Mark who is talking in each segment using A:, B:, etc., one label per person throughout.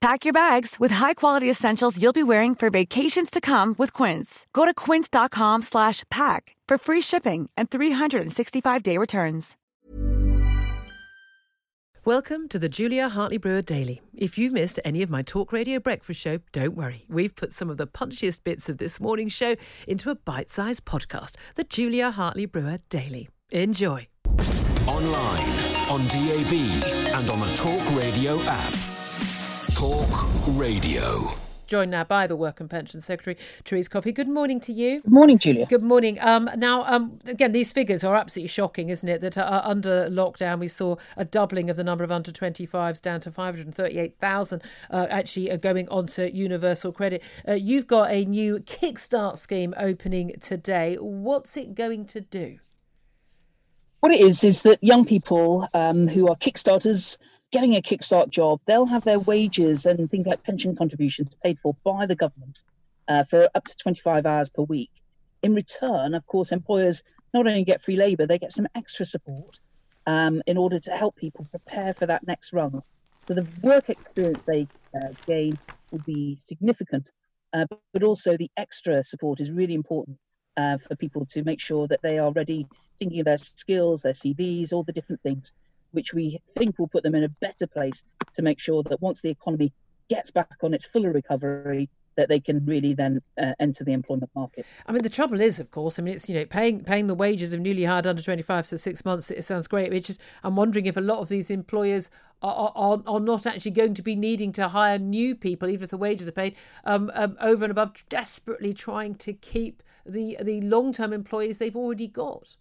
A: Pack your bags with high-quality essentials you'll be wearing for vacations to come with Quince. Go to quince.com slash pack for free shipping and 365-day returns.
B: Welcome to the Julia Hartley Brewer Daily. If you missed any of my talk radio breakfast show, don't worry. We've put some of the punchiest bits of this morning's show into a bite-sized podcast, the Julia Hartley Brewer Daily. Enjoy.
C: Online, on DAB, and on the Talk Radio app. Talk Radio.
B: Joined now by the Work and Pension Secretary, Therese Coffey. Good morning to you.
D: Good morning, Julia.
B: Good morning. Um, now, um, again, these figures are absolutely shocking, isn't it? That uh, under lockdown, we saw a doubling of the number of under 25s down to 538,000 uh, actually uh, going onto universal credit. Uh, you've got a new Kickstart scheme opening today. What's it going to do?
D: What it is is that young people um, who are Kickstarters getting a Kickstart job, they'll have their wages and things like pension contributions paid for by the government uh, for up to 25 hours per week. In return, of course, employers not only get free labour, they get some extra support um, in order to help people prepare for that next rung. So the work experience they uh, gain will be significant, uh, but also the extra support is really important uh, for people to make sure that they are ready, thinking of their skills, their CVs, all the different things, which we think will put them in a better place to make sure that once the economy gets back on its fuller recovery, that they can really then uh, enter the employment market.
B: I mean, the trouble is, of course, I mean, it's you know paying paying the wages of newly hired under twenty five for six months. It sounds great. It's just I'm wondering if a lot of these employers are, are, are not actually going to be needing to hire new people, even if the wages are paid, um, um, over and above desperately trying to keep the the long term employees they've already got.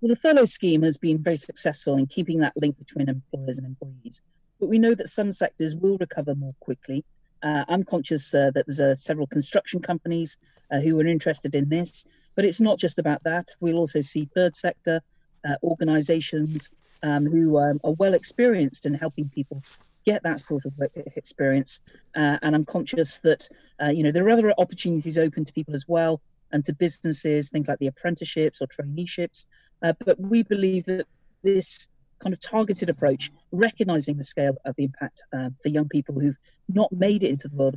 D: Well, the furlough scheme has been very successful in keeping that link between employers and employees. But we know that some sectors will recover more quickly. Uh, I'm conscious uh, that there's uh, several construction companies uh, who are interested in this, but it's not just about that. We'll also see third sector uh, organisations um, who um, are well experienced in helping people get that sort of experience. Uh, and I'm conscious that you know there are other opportunities open to people as well and to businesses, things like the apprenticeships or traineeships. but we believe that this kind of targeted approach, recognizing the scale of the impact uh, for young people who've not made it into the world.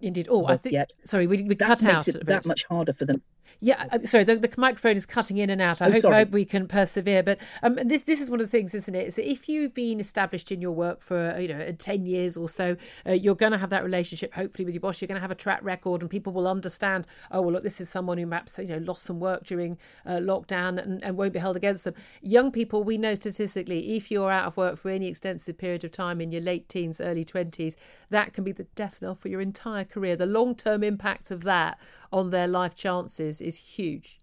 B: Indeed. Oh, I think. Yet. Sorry, we, we cut out.
D: It that much harder for them.
B: Yeah, uh, sorry, the, the, microphone is cutting in and out. I, oh, hope, hope, we can persevere. But um, this this is one of the things, isn't it? Is that if you've been established in your work for you know ten years or so, uh, you're going to have that relationship hopefully with your boss. You're going to have a track record, and people will understand. Oh well, look, this is someone who perhaps you know lost some work during uh, lockdown and, and won't be held against them. Young people, we know statistically, if you're out of work for any extensive period of time in your late teens, early twenties, that can be the death knell for your entire career. The long term impact of that on their life chances is huge.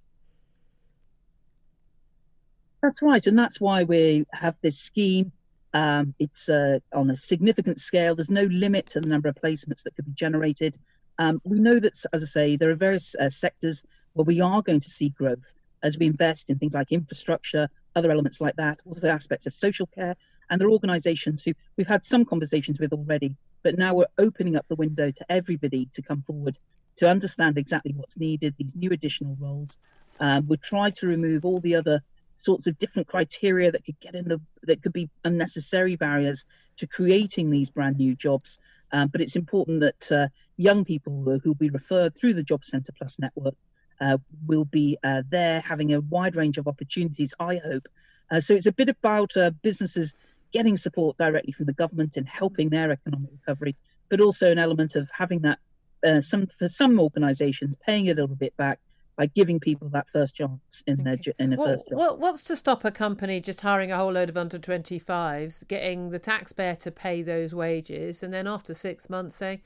D: That's right, and that's why we have this scheme. Um, it's uh, on a significant scale. There's no limit to the number of placements that could be generated. Um, we know that, as I say, there are various uh, sectors where we are going to see growth as we invest in things like infrastructure, other elements like that, also aspects of social care. And there are organisations who we've had some conversations with already, but now we're opening up the window to everybody to come forward to understand exactly what's needed, these new additional roles. Um, we try to remove all the other sorts of different criteria that could get in the that could be unnecessary barriers to creating these brand new jobs. Um, but it's important that uh, young people who will be referred through the Job Centre Plus network uh, will be uh, there having a wide range of opportunities, I hope. Uh, so it's a bit about uh, businesses getting support directly from the government in helping their economic recovery, but also an element of having that uh, some for some organisations paying a little bit back by giving people that first chance in okay. their in a first job.
B: what's to stop a company just hiring a whole load of under 25s, getting the taxpayer to pay those wages, and then after six months say,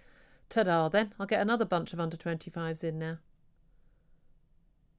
B: ta-da, then I'll get another bunch of under 25s in now.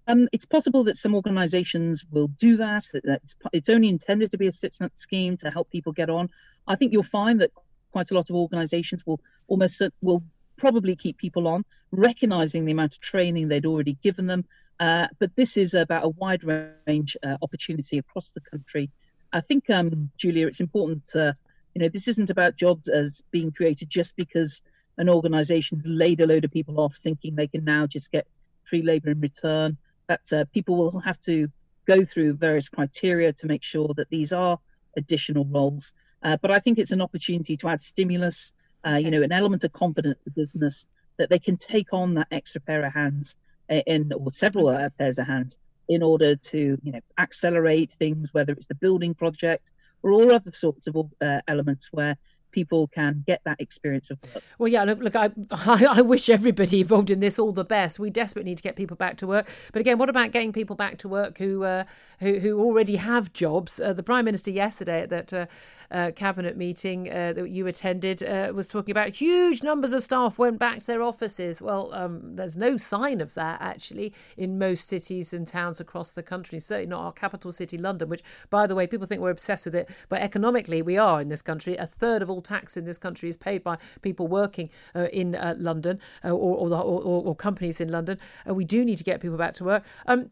D: Um, it's possible that some organisations will do that. That it's, it's only intended to be a six-month scheme to help people get on. I think you'll find that quite a lot of organisations will almost will probably keep people on, recognizing the amount of training they'd already given them. Uh, but this is about a wide range uh, opportunity across the country. I think, um, Julia, it's important to, you know, this isn't about jobs as being created just because an organization's laid a load of people off thinking they can now just get free labor in return. That's uh, people will have to go through various criteria to make sure that these are additional roles. Uh, but I think it's an opportunity to add stimulus uh, you know, an element of confidence in business that they can take on that extra pair of hands uh, in or several uh, pairs of hands in order to you know accelerate things, whether it's the building project or all other sorts of uh, elements where people can get that experience of work.
B: Well, yeah, look, look I, I, wish everybody involved in this all the best. We desperately need to get people back to work. But again, what about getting people back to work who uh, who, who already have jobs? Uh, the Prime Minister yesterday at that uh, uh cabinet meeting uh, that you attended uh, was talking about huge numbers of staff went back to their offices. Well, um, there's no sign of that actually in most cities and towns across the country. Certainly not our capital city, London, which, by the way, people think we're obsessed with it, but economically we are in this country. A third of all tax in this country is paid by people working uh, in uh, London uh, or, or, the, or, or, companies in London. Uh, we do need to get people back to work. Um,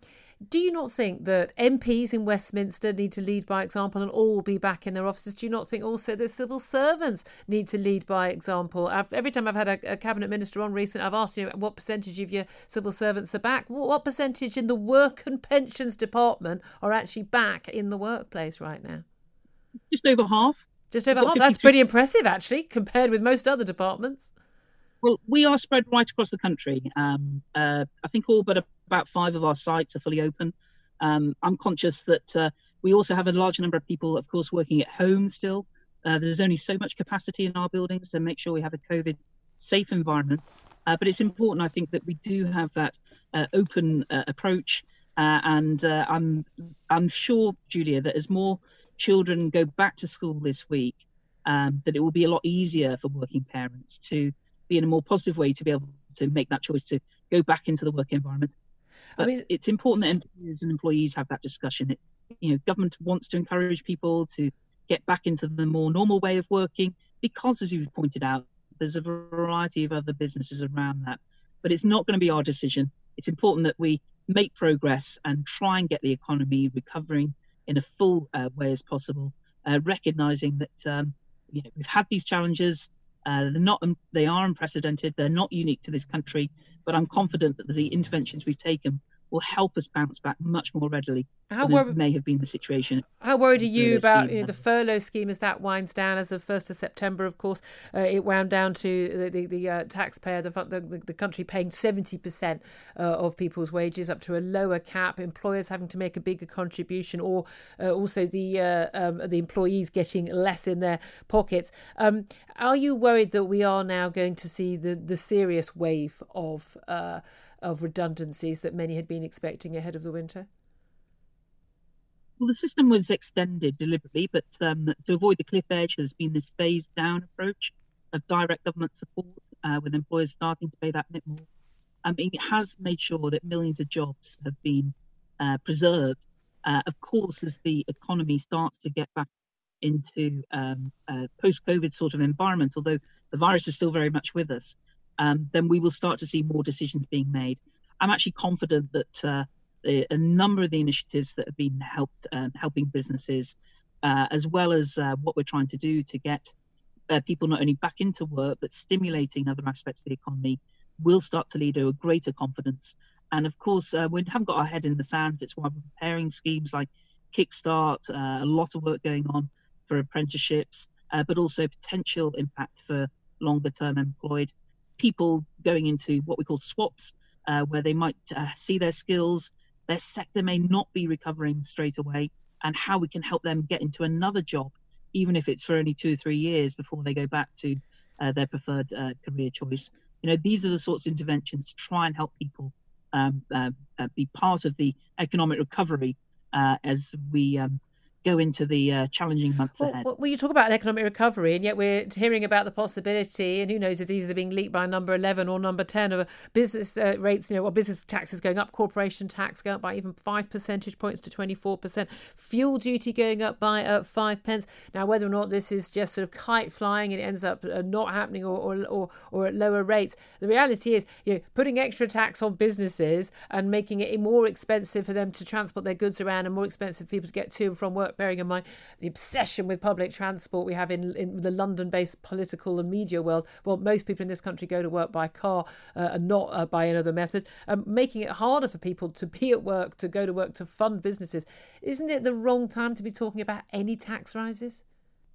B: do you not think that MPs in Westminster need to lead by example and all be back in their offices? Do you not think also that civil servants need to lead by example? I've, every time I've had a, a, cabinet minister on recent, I've asked you what percentage of your civil servants are back. What, what percentage in the work and pensions department are actually back in the workplace right now?
D: Just over half.
B: Just over half. That's pretty impressive, actually, compared with most other departments.
D: Well, we are spread right across the country. Um, uh, I think all but about five of our sites are fully open. Um, I'm conscious that uh, we also have a large number of people, of course, working at home still. Uh, there's only so much capacity in our buildings to make sure we have a COVID safe environment. Uh, but it's important, I think, that we do have that uh, open uh, approach. and I'm I'm sure, Julia, that as more children go back to school this week, um, that it will be a lot easier for working parents to be in a more positive way to be able to make that choice to go back into the work environment. But I mean, it's important that employers and employees have that discussion. It, you know, government wants to encourage people to get back into the more normal way of working because, as you pointed out, there's a variety of other businesses around that. But it's not going to be our decision. It's important that we make progress and try and get the economy recovering in a full uh, way as possible, uh, recognizing that um, you know we've had these challenges. Uh, they're not they are unprecedented. They're not unique to this country, but I'm confident that the interventions we've taken will help us bounce back much more readily how wor- may have been the situation.
B: How worried are you about you know, the furlough scheme as that winds down as of 1st of September? Of course, uh, it wound down to the, the, the uh, taxpayer, the, the, the, country paying 70% uh, of people's wages up to a lower cap, employers having to make a bigger contribution, or uh, also the, uh, um, the employees getting less in their pockets. Um, are you worried that we are now going to see the, the serious wave of uh, of redundancies that many had been expecting ahead of the winter?
D: Well, the system was extended deliberately, but um, to avoid the cliff edge, there's been this phased down approach of direct government support, uh, with employers starting to pay that bit more. I mean, it has made sure that millions of jobs have been uh, preserved. Uh, of course, as the economy starts to get back into um, a post-COVID sort of environment, although the virus is still very much with us, um, then we will start to see more decisions being made. I'm actually confident that uh, a number of the initiatives that have been helped um, helping businesses, uh, as well as uh, what we're trying to do to get uh, people not only back into work but stimulating other aspects of the economy, will start to lead to a greater confidence. And of course, uh, we haven't got our head in the sand. It's why we're preparing schemes like Kickstart, uh, a lot of work going on for apprenticeships, but also potential impact for longer term employed people going into what we call swaps, uh, where they might uh, see their skills, their sector may not be recovering straight away, and how we can help them get into another job, even if it's for only two or three years before they go back to uh, their preferred uh, career choice. You know, these are the sorts of interventions to try and help people um, uh, uh, be part of the economic recovery as we um, go into the uh, challenging months
B: well,
D: ahead.
B: Well, you talk about an economic recovery, and yet we're hearing about the possibility, and who knows if these are being leaked by number 11 or number 10 of business uh, rates, you know, or business taxes going up, corporation tax going up by even five percentage points to 24%, fuel duty going up by uh, five pence. Now, whether or not this is just sort of kite flying and it ends up uh, not happening or, or, or, or at lower rates, the reality is, you know, putting extra tax on businesses and making it more expensive for them to transport their goods around and more expensive for people to get to and from work bearing in mind the obsession with public transport we have in, in the London based political and media world. Well, most people in this country go to work by car uh, and not uh, by another method, um, making it harder for people to be at work, to go to work, to fund businesses. Isn't it the wrong time to be talking about any tax rises?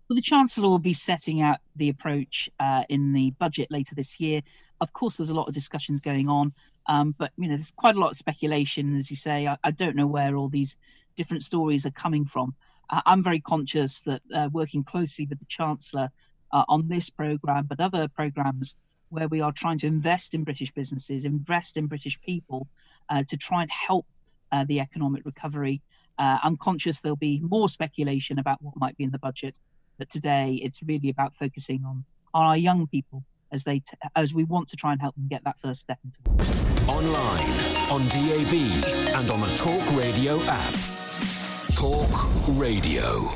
D: Well, the Chancellor will be setting out the approach uh, in the budget later this year. Of course, there's a lot of discussions going on, um, but you know, there's quite a lot of speculation, as you say. I, I, don't know where all these different stories are coming from. I'm very conscious that uh, working closely with the Chancellor uh, on this programme, but other programmes where we are trying to invest in British businesses, invest in British people uh, to try and help uh, the economic recovery. Uh, I'm conscious there'll be more speculation about what might be in the budget, but today it's really about focusing on, on our young people as they t- as we want to try and help them get that first step into
C: online on DAB and on the Talk Radio app. Talk Radio.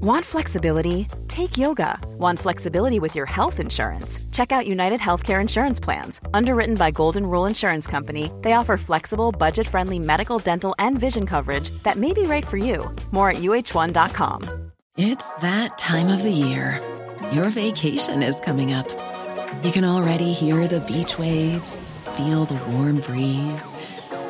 A: Want flexibility? Take yoga. Want flexibility with your health insurance? Check out United Healthcare Insurance Plans. Underwritten by Golden Rule Insurance Company, they offer flexible, budget friendly medical, dental, and vision coverage that may be right for you. More at uh1.com.
E: It's that time of the year. Your vacation is coming up. You can already hear the beach waves, feel the warm breeze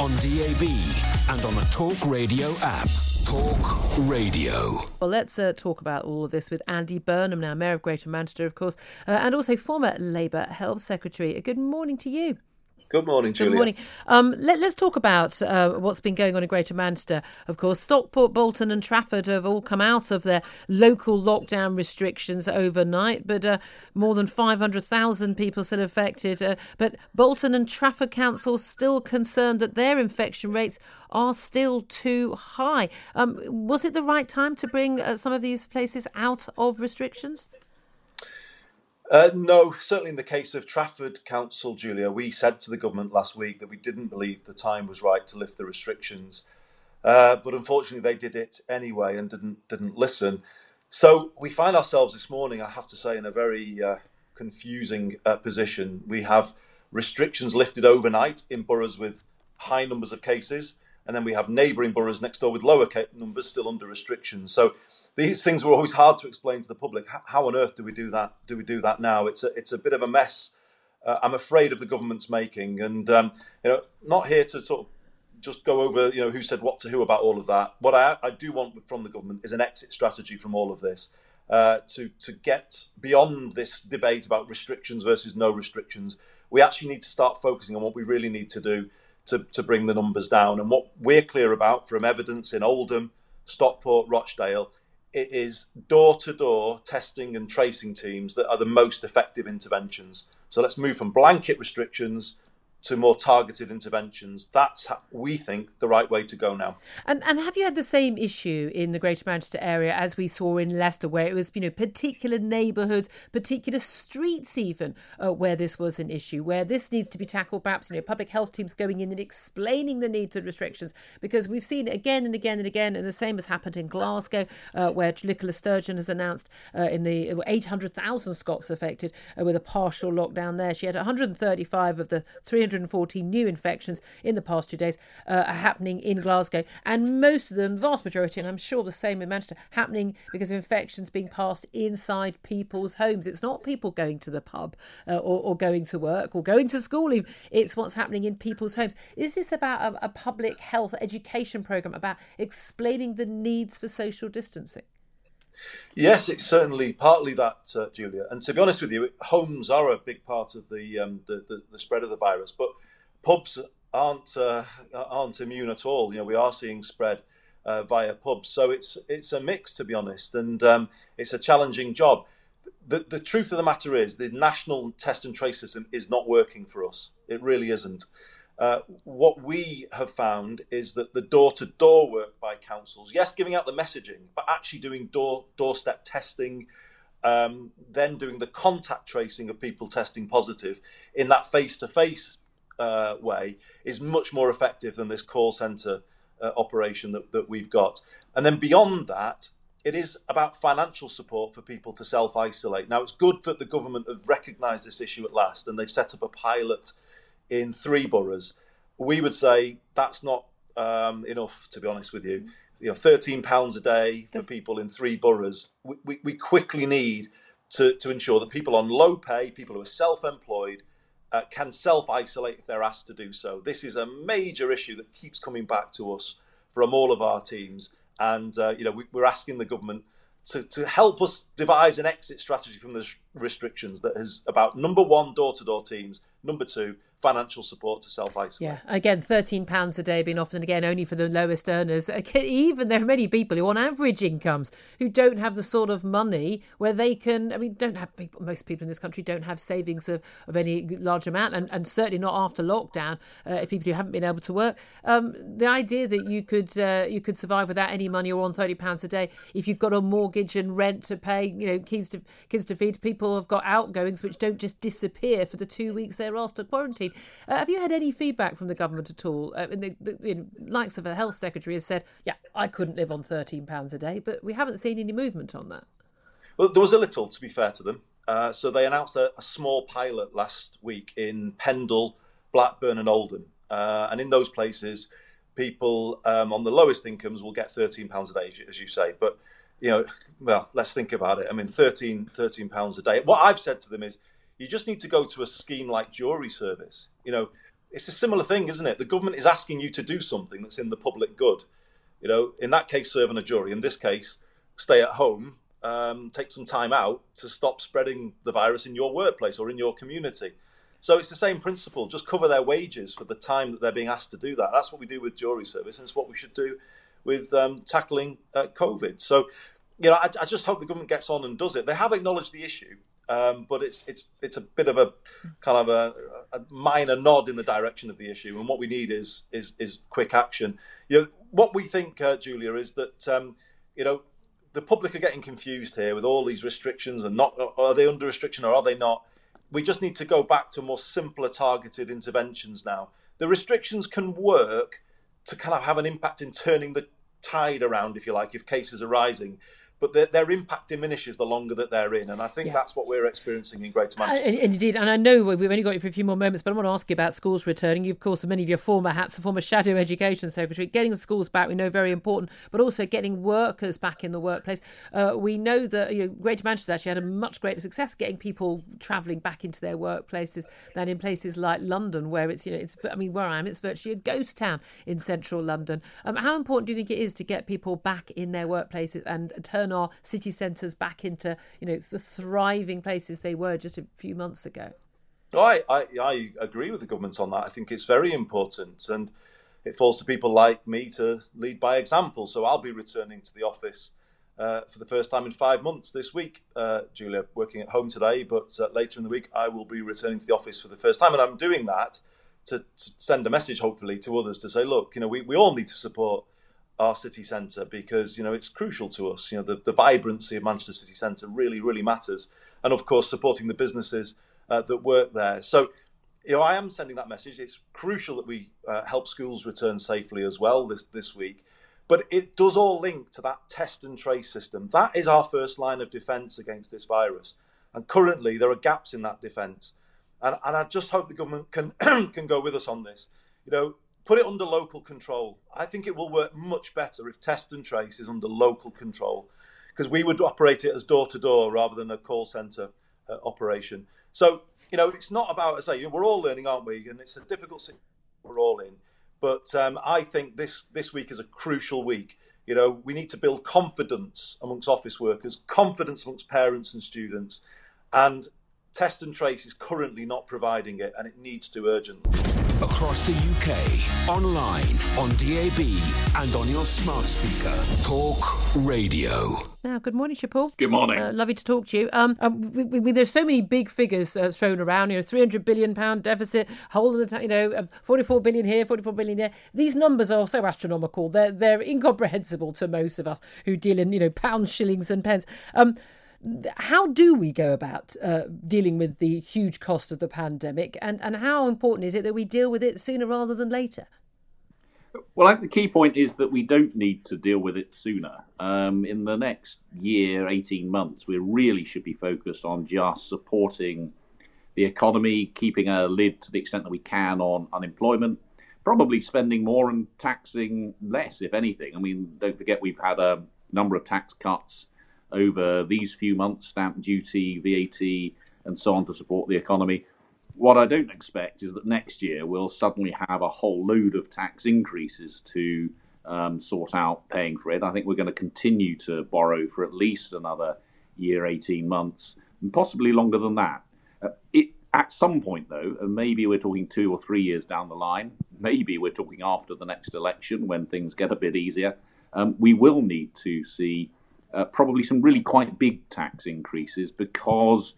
C: On DAB and on the Talk Radio app. Talk Radio.
B: Well, let's uh, talk about all of this with Andy Burnham, now Mayor of Greater Manchester, of course, uh, and also former Labour Health Secretary. A Good morning to you.
F: Good morning, Julia.
B: Good morning. Um, let, us talk about uh, what's been going on in Greater Manchester. Of course, Stockport, Bolton, and Trafford have all come out of their local lockdown restrictions overnight, but uh, more than 500,000 people still affected. Uh, but Bolton and Trafford Council still concerned that their infection rates are still too high. Um, was it the right time to bring uh, some of these places out of restrictions?
F: Uh, no, certainly in the case of Trafford Council, Julia, we said to the government last week that we didn't believe the time was right to lift the restrictions, uh, but unfortunately they did it anyway and didn't didn't listen. So we find ourselves this morning, I have to say, in a very uh, confusing uh, position. We have restrictions lifted overnight in boroughs with high numbers of cases, and then we have neighbouring boroughs next door with lower numbers still under restrictions. So these things were always hard to explain to the public. How on earth do we do that? Do we do that now? It's a it's a bit of a mess. Uh, I'm afraid of the government's making, and um, you know, not here to sort of just go over you know who said what to who about all of that. What I, I do want from the government is an exit strategy from all of this. Uh, to to get beyond this debate about restrictions versus no restrictions, we actually need to start focusing on what we really need to do to, to bring the numbers down. And what we're clear about from evidence in Oldham, Stockport, Rochdale it is door to door testing and tracing teams that are the most effective interventions. So let's move from blanket restrictions to more targeted interventions. That's we think the right way to go now.
B: And and have you had the same issue in the Greater Manchester area as we saw in Leicester, where it was you know particular neighbourhoods, particular streets, even uh, where this was an issue, where this needs to be tackled? Perhaps you know public health teams going in and explaining the needs of restrictions, because we've seen it again and again and again, and the same has happened in Glasgow, uh, where Nicola Sturgeon has announced uh, in the 800,000 Scots affected uh, with a partial lockdown there. She had 135 of the 300 140 new infections in the past two days uh, are happening in Glasgow. And most of them, vast majority, and I'm sure the same in Manchester, happening because of infections being passed inside people's homes. It's not people going to the pub uh, or, or, going to work or going to school. It's what's happening in people's homes. Is this about a, a public health education programme about explaining the needs for social distancing?
F: Yes, it's certainly partly that, uh, Julia. And to be honest with you, homes are a big part of the um, the, the, the, spread of the virus, but pubs aren't uh, aren't immune at all. You know, we are seeing spread uh, via pubs, so it's it's a mix, to be honest, and um, it's a challenging job. The, the truth of the matter is, the national test and trace system is not working for us. It really isn't. Uh, what we have found is that the door-to-door work by councils, yes, giving out the messaging, but actually doing door doorstep testing, um, then doing the contact tracing of people testing positive in that face-to-face uh, way is much more effective than this call centre uh, operation that, that we've got. And then beyond that, it is about financial support for people to self isolate. Now, it's good that the government have recognised this issue at last and they've set up a pilot in three boroughs, we would say that's not um, enough, to be honest with you. You know, thirteen pounds a day for people in three boroughs. We, we, we, quickly need to, to ensure that people on low pay, people who are self-employed, uh, can self-isolate if they're asked to do so. This is a major issue that keeps coming back to us from all of our teams, and uh, you know we, we're asking the government to, to help us devise an exit strategy from the restrictions that is about number one door to door teams, number two financial support to self isolate.
B: Yeah, again, thirteen pounds a day being offered and again only for the lowest earners. Even there are many people who on average incomes who don't have the sort of money where they can. I mean, don't have people. Most people in this country don't have savings of, of any large amount, and, and certainly not after lockdown. Uh, people who haven't been able to work, um, the idea that you could uh, you could survive without any money or on thirty pounds a day if you've got a mortgage and rent to pay, you know, kids to kids to feed. People have got outgoings which don't just disappear for the two weeks they're asked to quarantine. Uh, have you had any feedback from the government at all? Uh, the, the likes of the health secretary has said, "Yeah, I couldn't live on thirteen pounds a day," but we haven't seen any movement on that.
F: Well, there was a little, to be fair to them. Uh, so they announced a, a, small pilot last week in Pendle, Blackburn, and Oldham, uh, and in those places, people um, on the lowest incomes will get thirteen pounds a day, as you say, but you know, well, let's think about it. I mean, 13, 13 pounds a day. What I've said to them is, you just need to go to a scheme like jury service. You know, it's a similar thing, isn't it? The government is asking you to do something that's in the public good. You know, in that case, serve on a jury. In this case, stay at home, um, take some time out to stop spreading the virus in your workplace or in your community. So it's the same principle. Just cover their wages for the time that they're being asked to do that. That's what we do with jury service, and it's what we should do with um, tackling uh, COVID. So, you know, I, I, just hope the government gets on and does it. They have acknowledged the issue. Um, but it's it's it's a bit of a kind of a, a, minor nod in the direction of the issue, and what we need is is is quick action. You know, what we think, uh, Julia, is that um, you know the public are getting confused here with all these restrictions, and not are they under restriction or are they not? We just need to go back to more simpler, targeted interventions now. The restrictions can work to kind of have an impact in turning the tide around, if you like, if cases are rising but their, their, impact diminishes the longer that they're in. And I think yeah. that's what we're experiencing in Greater Manchester.
B: And, indeed, and I know we've only got you for a few more moments, but I want to ask you about schools returning. You, of course, many of your former hats, a former shadow education secretary, getting the schools back, we know very important, but also getting workers back in the workplace. Uh, we know that you know, Greater Manchester actually had a much greater success getting people travelling back into their workplaces than in places like London, where it's, you know, it's, I mean, where I am, it's virtually a ghost town in central London. Um, how important do you think it is to get people back in their workplaces and turn turn our city centres back into you know the thriving places they were just a few months ago.
F: I, I, I agree with the government on that. I think it's very important, and it falls to people like me to lead by example. So I'll be returning to the office uh, for the first time in five months this week. Uh, Julia, working at home today, but uh, later in the week I will be returning to the office for the first time, and I'm doing that to, to send a message, hopefully, to others to say, look, you know, we, we all need to support our city centre because you know it's crucial to us. You know, the, the vibrancy of Manchester city centre really, really matters, and of course, supporting the businesses uh, that work there. So, you know, I am sending that message. It's crucial that we uh, help schools return safely as well this this week. But it does all link to that test and trace system. That is our first line of defence against this virus. And currently, there are gaps in that defence. And, and I just hope the government can can go with us on this. You know, put it under local control. I think it will work much better if test and trace is under local control, because we would operate it as door to door rather than a call centre uh, operation. So you know, it's not about I say we're all learning, aren't we? And it's a difficult situation we're all in. But um, I think this this week is a crucial week. You know, we need to build confidence amongst office workers, confidence amongst parents and students, and Test and Trace is currently not providing it, and it needs to urgently.
C: Across the UK, online, on DAB, and on your smart speaker. Talk Radio.
B: Now, good morning, Shapul.
G: Good morning.
B: Uh, lovely to talk to you. Um, um we, we, there's so many big figures uh, thrown around. You know, 300 billion pound deficit, whole of the, you know, 44 billion here, 44 billion there. These numbers are so astronomical. They're they're incomprehensible to most of us who deal in you know pounds, shillings, and pence. Um, how do we go about uh, dealing with the huge cost of the pandemic, and, and how important is it that we deal with it sooner rather than later?
G: Well, I think the key point is that we don't need to deal with it sooner. Um, in the next year, 18 months, we really should be focused on just supporting the economy, keeping a lid to the extent that we can on unemployment, probably spending more and taxing less, if anything. I mean, don't forget we've had a number of tax cuts over these few months stamp duty, VAT, and so on to support the economy. What I don't expect is that next year we'll suddenly have a whole load of tax increases to um, sort out paying for it. I think we're going to continue to borrow for at least another year, 18 months, and possibly longer than that. Uh, it, at some point, though, and maybe we're talking two or three years down the line, maybe we're talking after the next election when things get a bit easier, um, we will need to see uh, probably some really quite big tax increases because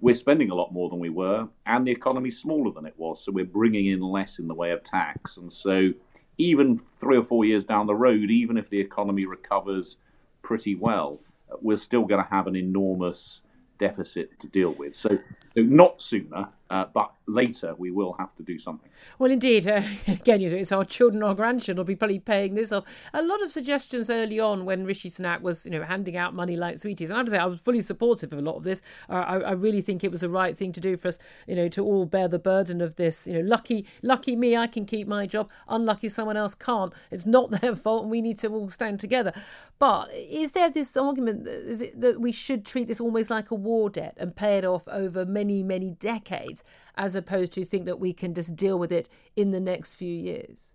G: we're spending a lot more than we were, and the economy's smaller than it was, so we're bringing in less in the way of tax. And so, even three or four years down the road, even if the economy recovers pretty well, we're still going to have an enormous deficit to deal with. So, so not sooner, uh, but later we will have to do something.
B: Well, indeed, uh, again, you know, it's our children or grandchildren will be probably paying this off. A lot of suggestions early on when Rishi Sunak was, you know, handing out money like sweeties, and I have to say I was fully supportive of a lot of this. Uh, I, I, really think it was the right thing to do for us, you know, to all bear the burden of this. You know, lucky, lucky me, I can keep my job. Unlucky, someone else can't. It's not their fault, and we need to all stand together. But is there this argument that, that we should treat this almost like a war debt and pay it off over many, many decades? As opposed to think that we can just deal with it in the next few years?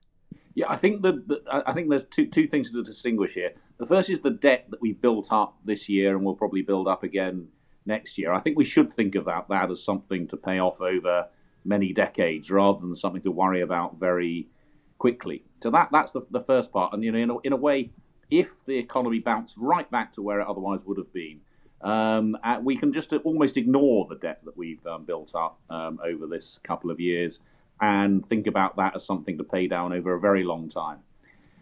G: Yeah, I think that the, I think there's two two things to distinguish here. The first is the debt that we built up this year and will probably build up again next year. I think we should think about that as something to pay off over many decades rather than something to worry about very quickly. So that that's the, the first part. And you know, in a, in a way, if the economy bounced right back to where it otherwise would have been, um, we can just almost ignore the debt that we've um, built up um, over this couple of years and think about that as something to pay down over a very long time.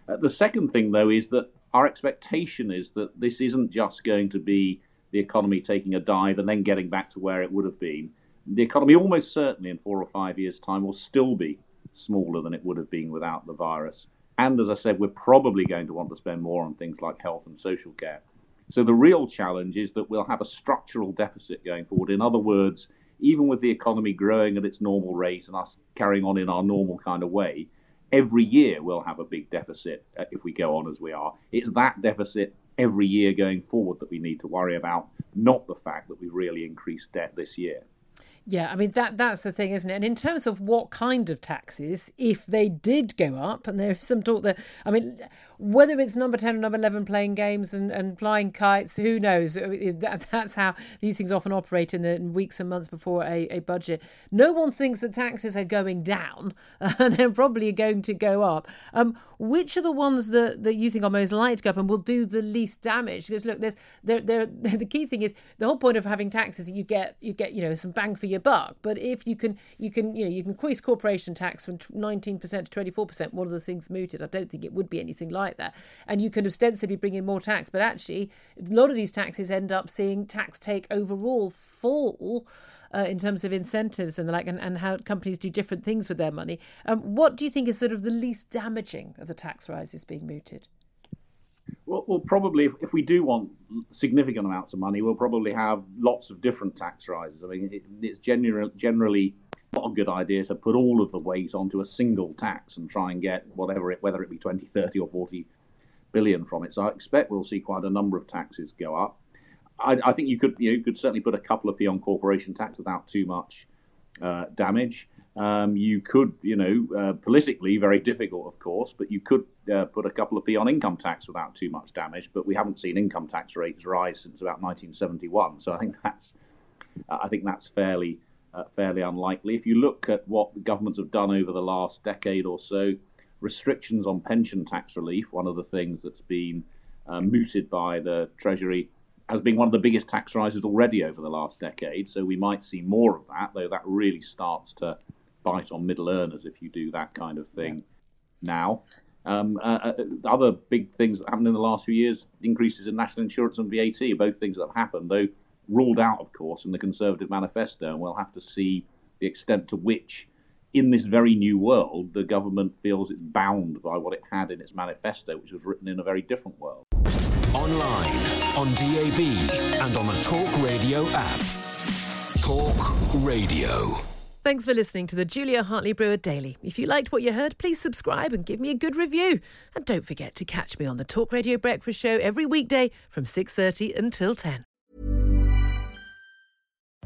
G: Uh, the second thing, though, is that our expectation is that this isn't just going to be the economy taking a dive and then getting back to where it would have been. The economy, almost certainly in four or five years' time, will still be smaller than it would have been without the virus. And as I said, we're probably going to want to spend more on things like health and social care. So the real challenge is that we'll have a structural deficit going forward. In other words, even with the economy growing at its normal rate and us carrying on in our normal kind of way, every year we'll have a big deficit uh, if we go on as we are. It's that deficit every year going forward that we need to worry about, not the fact that we've really increased debt this year.
B: Yeah, I mean that that's the thing, isn't it? And in terms of what kind of taxes, if they did go up, and there's some talk that I mean, whether it's number ten or number eleven playing games and, and flying kites, who knows? That's how these things often operate in the weeks and months before a, a budget. No one thinks the taxes are going down, and they're probably going to go up. Um, which are the ones that, that you think are most likely to go up and will do the least damage? Because look, there's there there the key thing is the whole point of having taxes. Is you get you get you know some bang for your buck. But if you can, you can, you know, you can increase corporation tax from 19% to 24%. One of the things mooted. I don't think it would be anything like that. And you can ostensibly bring in more tax, but actually, a lot of these taxes end up seeing tax take overall fall. Uh, in terms of incentives and the like, and, and how companies do different things with their money. Um, what do you think is sort of the least damaging of the tax rises being mooted?
G: Well, well probably if, if, we do want significant amounts of money, we'll probably have lots of different tax rises. I mean, it, it's generally generally not a good idea to put all of the weight onto a single tax and try and get whatever it, whether it be 20, 30 or 40 billion from it. So I expect we'll see quite a number of taxes go up. I, I think you could you, know, you could certainly put a couple of p on corporation tax without too much uh, damage. Um, you could, you know, uh, politically very difficult, of course, but you could uh, put a couple of p on income tax without too much damage. But we haven't seen income tax rates rise since about 1971, so I think that's, I think that's fairly, uh, fairly unlikely. If you look at what the governments have done over the last decade or so, restrictions on pension tax relief, one of the things that's been uh, mooted by the Treasury has been one of the biggest tax rises already over the last decade. So we might see more of that, though that really starts to bite on middle earners if you do that kind of thing yeah. now. Um, uh, uh, other big things that happened in the last few years, increases in national insurance and VAT, both things that have happened, though ruled out, of course, in the Conservative manifesto. And we'll have to see the extent to which, in this very new world, the government feels it's bound by what it had in its manifesto, which was written in a very different world.
C: Online, on DAB, and on the Talk Radio app. Talk Radio.
B: Thanks for listening to the Julia Hartley Brewer Daily. If you liked what you heard, please subscribe and give me a good review. And don't forget to catch me on the Talk Radio Breakfast Show every weekday from 6:30 until 10.